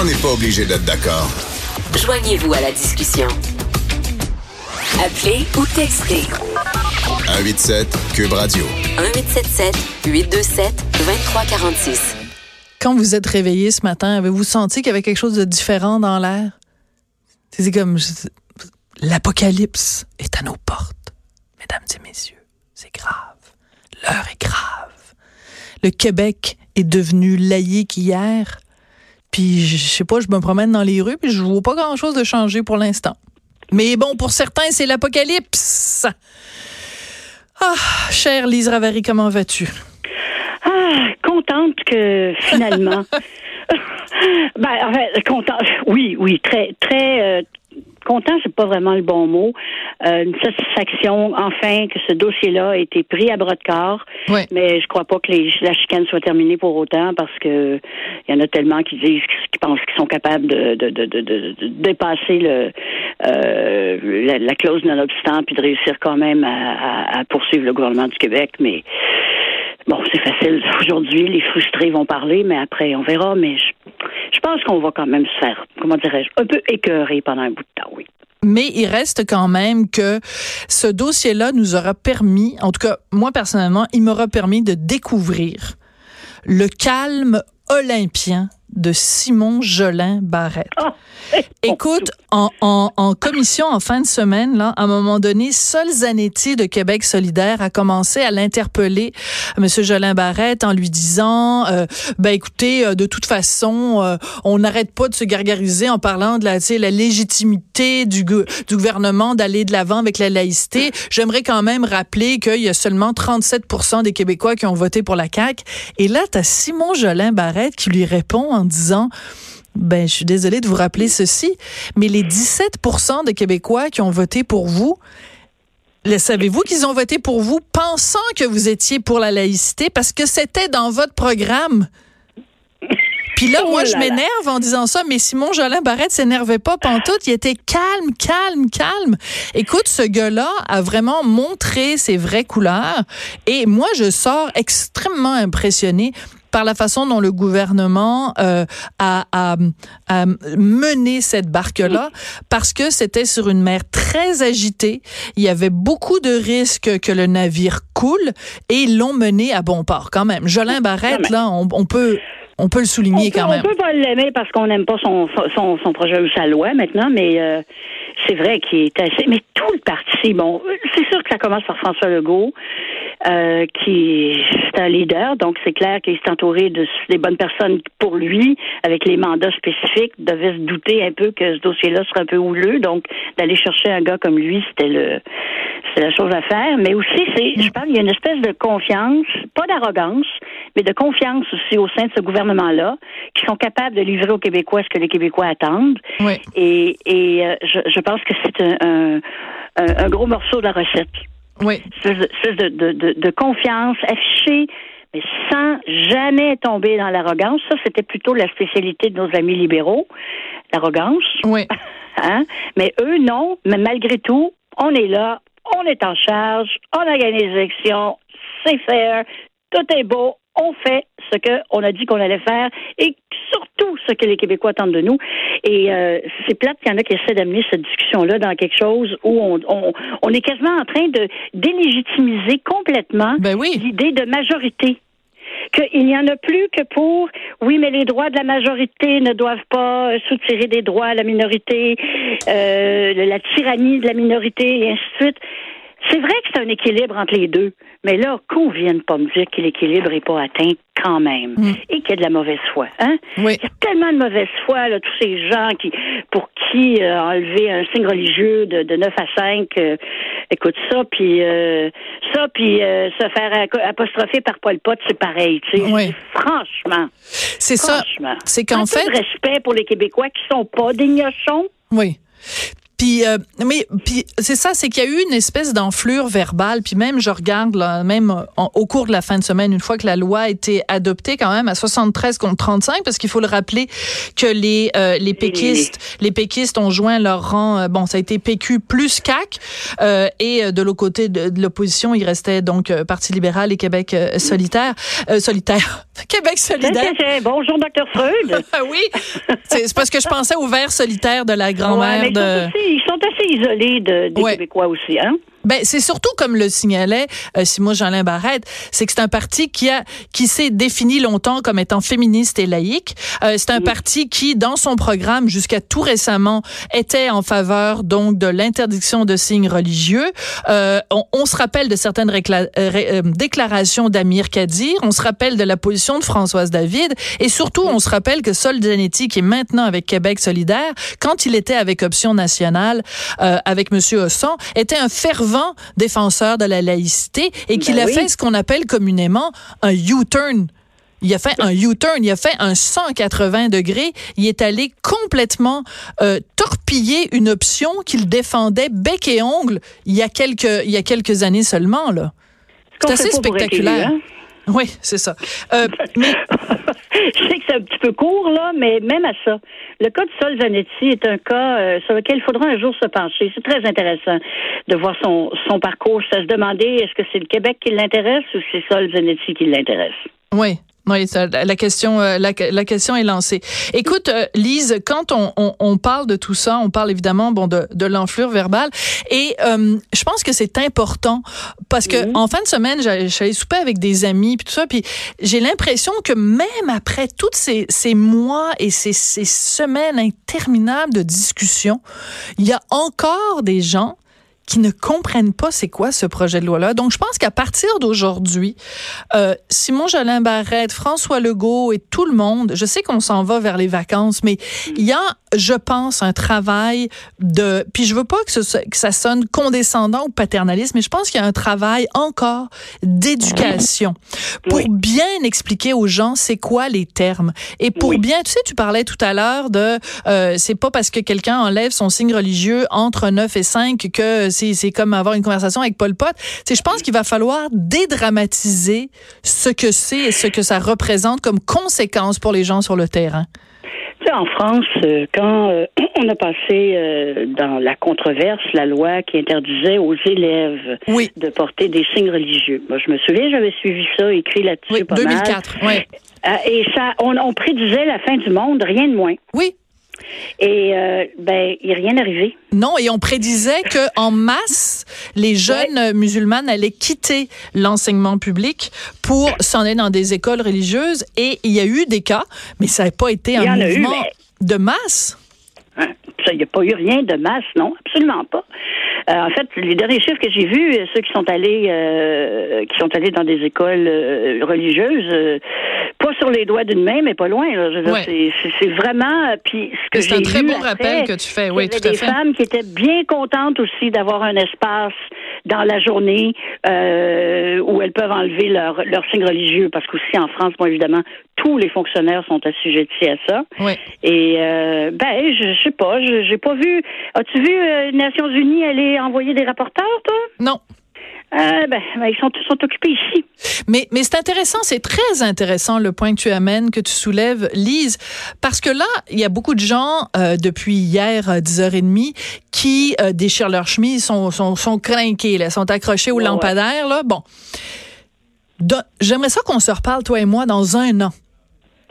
On n'est pas obligé d'être d'accord. Joignez-vous à la discussion. Appelez ou textez 187 Cube Radio. 1877 827 2346. Quand vous êtes réveillé ce matin, avez-vous senti qu'il y avait quelque chose de différent dans l'air? C'est comme l'apocalypse est à nos portes. Mesdames et messieurs, c'est grave. L'heure est grave. Le Québec est devenu laïque hier. Puis, je sais pas, je me promène dans les rues, puis je vois pas grand-chose de changer pour l'instant. Mais bon, pour certains, c'est l'apocalypse. Ah, chère Lise Ravary, comment vas-tu? Ah, contente que finalement. ben, en fait, contente. Oui, oui, très, très. euh, content, c'est pas vraiment le bon mot. Euh, une satisfaction, enfin, que ce dossier-là a été pris à bras de corps. Ouais. Mais je crois pas que les, la chicane soit terminée pour autant parce que il y en a tellement qui disent, qui pensent qu'ils sont capables de, de, de, de, de- de dépasser le, euh, la, la clause non-obstant puis de réussir quand même à, à- à poursuivre le gouvernement du Québec. Mais Bon, c'est facile. Aujourd'hui, les frustrés vont parler, mais après, on verra. Mais je, je pense qu'on va quand même se faire, comment dirais-je, un peu écœurer pendant un bout de temps, oui. Mais il reste quand même que ce dossier-là nous aura permis, en tout cas, moi personnellement, il m'aura permis de découvrir le calme olympien de Simon Jolin Barrette. Ah! Écoute, en, en, en commission en fin de semaine, là, à un moment donné, Sol Zanetti de Québec solidaire a commencé à l'interpeller, M. Jolin Barrette, en lui disant, euh, ben écoutez, euh, de toute façon, euh, on n'arrête pas de se gargariser en parlant de la, la légitimité du gouvernement d'aller de l'avant avec la laïcité. J'aimerais quand même rappeler qu'il y a seulement 37% des Québécois qui ont voté pour la CAQ. Et là, tu as Simon Jolin Barrette qui lui répond en disant, ben, je suis désolée de vous rappeler ceci, mais les 17 de Québécois qui ont voté pour vous, le savez-vous qu'ils ont voté pour vous pensant que vous étiez pour la laïcité parce que c'était dans votre programme? Puis là, Oh moi, là je là. m'énerve en disant ça, mais Simon Jolin Barrette s'énervait pas pantoute. Il était calme, calme, calme. Écoute, ce gars-là a vraiment montré ses vraies couleurs. Et moi, je sors extrêmement impressionnée par la façon dont le gouvernement euh, a, a, a mené cette barque-là, parce que c'était sur une mer très agitée. Il y avait beaucoup de risques que le navire coule, et ils l'ont mené à bon port quand même. Jolin Barrette, là, on, on peut on peut le On souligner peut, quand on même. peut pas l'aimer parce qu'on n'aime pas son, son, son projet ou sa loi maintenant, mais euh, c'est vrai qu'il est assez. Mais tout le parti, bon, c'est sûr que ça commence par François Legault, euh, qui est un leader, donc c'est clair qu'il s'est entouré de des bonnes personnes pour lui, avec les mandats spécifiques, devait se douter un peu que ce dossier-là serait un peu houleux, donc d'aller chercher un gars comme lui, c'était le c'est la chose à faire, mais aussi, c'est, je parle, il y a une espèce de confiance, pas d'arrogance, mais de confiance aussi au sein de ce gouvernement-là, qui sont capables de livrer aux Québécois ce que les Québécois attendent. Oui. Et, et euh, je, je pense que c'est un, un, un- un gros morceau de la recette. Oui. Espèce de, de, de, de, confiance affichée, mais sans jamais tomber dans l'arrogance. Ça, c'était plutôt la spécialité de nos amis libéraux, l'arrogance. Oui. Hein? Mais eux, non. Mais malgré tout, on est là, on est en charge, on a gagné les élections, c'est fair, tout est beau, on fait ce qu'on a dit qu'on allait faire et surtout ce que les Québécois attendent de nous. Et euh, c'est plate qu'il y en a qui essaient d'amener cette discussion-là dans quelque chose où on, on, on est quasiment en train de délégitimiser complètement Ben oui. l'idée de majorité qu'il n'y en a plus que pour oui, mais les droits de la majorité ne doivent pas euh, soutirer des droits à la minorité, euh, la tyrannie de la minorité, et ainsi de suite. C'est vrai que c'est un équilibre entre les deux, mais là, qu'on vienne pas me dire que l'équilibre n'est pas atteint quand même Mm. et qu'il y a de la mauvaise foi. Hein? Oui. Il y a tellement de mauvaise foi, là, tous ces gens qui, pour Zanetti euh, enlever un signe religieux de, de 9 à 5. euh, écoute ça, puis euh, ça, puis se faire apostropher par Paul Pot, c'est pareil. Tu sais. Oui. Franchement, C'est ça. C'est qu'en fait, respect pour les Québécois qui sont pas des gnochons. Oui. Puis, euh, mais puis c'est ça, c'est qu'il y a eu une espèce d'enflure verbale. Puis même, je regarde là, même euh, en- au cours de la fin de semaine, une fois que la loi a été adoptée, quand même à 73 contre 35, parce qu'il faut le rappeler que les euh, les péquistes, les péquistes ont joint leur rang. euh, bon, ça a été PQ plus CAC, euh, et de l'autre côté de, de l'opposition, il restait donc euh, Parti libéral et Québec solitaire, euh, solitaire, Québec solidaire. Bonjour, docteur Freud. Oui, c'est parce que je pensais au verre solitaire de la grand-mère de. Ils sont assez isolés de, des Ouais. Québécois aussi, hein? Ben, c'est surtout comme le signalait euh, Simon Jeanlin Barrette, c'est que c'est un parti qui a qui s'est défini longtemps comme étant féministe et laïque. Euh, c'est un parti qui, dans son programme jusqu'à tout récemment, était en faveur donc de l'interdiction de signes religieux. Euh, on, on se rappelle de certaines euh, ré- euh, déclarations d'Amir Kadir, on se rappelle de la position de Françoise David, et surtout on se rappelle que Sol Zanetti, qui est maintenant avec Québec solidaire, quand il était avec Option nationale, euh, avec Monsieur Hosson, était un fervent défenseur de la laïcité et qu'il Ben a oui. fait ce qu'on appelle communément un U-turn. Il a fait un U-turn, il a fait un 180 degrés. Il est allé complètement euh, torpiller une option qu'il défendait bec et ongle il y a quelques il y a quelques années seulement là. C'est assez spectaculaire. hein? Oui, c'est ça. Euh, mais Je sais que c'est un petit peu court, là, mais même à ça. Le cas de Sol Zanetti est un cas euh, sur lequel il faudra un jour se pencher. C'est très intéressant de voir son, son parcours. Ça se demander est-ce que c'est le Québec qui l'intéresse ou c'est Sol Zanetti qui l'intéresse? Oui. Oui, ça, la question, euh, la, la question est lancée. Écoute, euh, Lise, quand on, on, on parle de tout ça, on parle évidemment bon de, de l'enflure verbale, et euh, je pense que c'est important parce que en fin de semaine, j'allais souper avec des amis puis tout ça, puis j'ai l'impression que même après toutes ces, ces mois et ces, ces semaines interminables de discussion, il y a encore des gens qui ne comprennent pas c'est quoi ce projet de loi-là. Donc, je pense qu'à partir d'aujourd'hui, euh, Simon Jolin Barrette, François Legault et tout le monde, je sais qu'on s'en va vers les vacances, mais il y a, je pense, un travail de... Puis je veux pas que, ce- que ça sonne condescendant ou paternaliste, mais je pense qu'il y a un travail encore d'éducation pour bien expliquer aux gens c'est quoi les termes. Et pour Oui. bien, tu sais, tu parlais tout à l'heure de... Euh, c'est pas parce que quelqu'un enlève son signe religieux entre 9 et 5 que c'est c'est comme avoir une conversation avec Paul Pot. C'est je pense qu'il va falloir dédramatiser ce que c'est et ce que ça représente comme conséquence pour les gens sur le terrain. Tu sais, en France, euh, quand euh, on a passé euh, dans la controverse la loi qui interdisait aux élèves Oui. de porter des signes religieux. Moi, je me souviens, j'avais suivi ça, écrit là-dessus Oui, pas mal. 2004. Oui. Euh, et ça, on, on prédisait la fin du monde, rien de moins. Oui. Et euh, ben, il n'est rien arrivé. Non, et on prédisait que en masse, les jeunes euh, musulmanes allaient quitter l'enseignement public pour s'en aller dans des écoles religieuses. Et il y a eu des cas, mais ça n'a pas été Il un eu, mouvement mais- de masse. Il n'y a pas eu rien de masse, non, absolument pas. Euh, en fait, les derniers chiffres que j'ai vus, euh, ceux qui sont allés, euh, qui sont allés dans des écoles euh, religieuses, pas sur les doigts d'une main, mais pas loin. Ouais. c'est- vraiment. Puis ce que C'est un très bon après, rappel que tu fais, oui, il y avait tout à des fait. femmes qui étaient bien contentes aussi d'avoir un espace dans la journée euh, où elles peuvent enlever leur, leur signe religieux, parce qu'aussi en France, bon, évidemment, tous les fonctionnaires sont assujettis à ça. Oui. Et euh, ben, je, je sais pas, je- j'ai pas vu. As-tu vu euh, Nations Unies aller envoyer des rapporteurs, toi? Non. Euh, ben, ben, ils sont sont occupés ici. Mais, mais c'est intéressant, c'est très intéressant le point que tu amènes, que tu soulèves, Lise, parce que là, il y a beaucoup de gens euh, depuis hier, euh, 10h30, qui euh, déchirent leur chemise, sont, sont, sont crinqués, là, sont accrochés au Ouais, ouais. lampadaire. Là. Bon. J'aimerais ça qu'on se reparle, toi et moi, dans un an.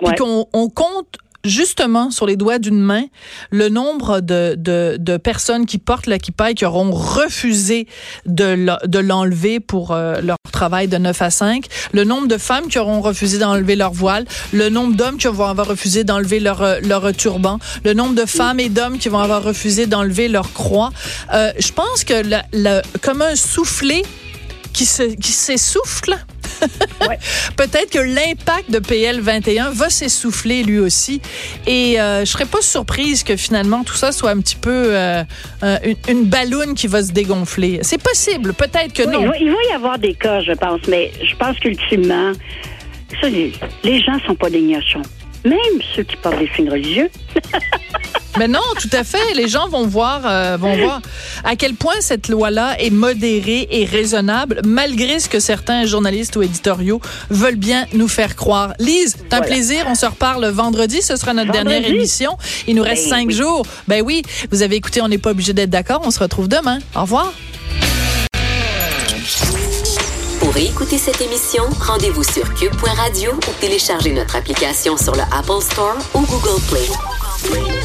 Puis qu'on on compte justement sur les doigts d'une main le nombre de, de, personnes qui portent l'équipaille qui auront refusé de, le- de l'enlever pour euh, leur travail de 9 à 5, le nombre de femmes qui auront refusé d'enlever leur voile, le nombre d'hommes qui vont avoir refusé d'enlever leur, euh, leur turban, le nombre de femmes et d'hommes qui vont avoir refusé d'enlever leur croix. Euh, je pense que la, la- comme un soufflet qui se qui peut-être que l'impact de PL 21 va s'essouffler lui aussi. Et euh, je serais pas surprise que finalement tout ça soit un petit peu euh, une, une balloune qui va se dégonfler. C'est possible, peut-être que Oui, non. il va- il va y avoir des cas, je pense, mais je pense qu'ultimement, les, gens sont pas des. Même ceux qui portent des signes religieux. Mais non, tout à fait. Les gens vont voir, euh, vont voir à quel point cette loi-là est modérée et raisonnable, malgré ce que certains journalistes ou éditoriaux veulent bien nous faire croire. Lise, c'est un Voilà. plaisir. On se reparle vendredi. Ce sera notre Vendredi? dernière émission. Il nous reste Ben cinq oui. jours. Ben oui, vous avez écouté. On n'est pas obligé d'être d'accord. On se retrouve demain. Au revoir. Pour écouter cette émission, rendez-vous sur cube.radio ou téléchargez notre application sur le Apple Store ou Google Play.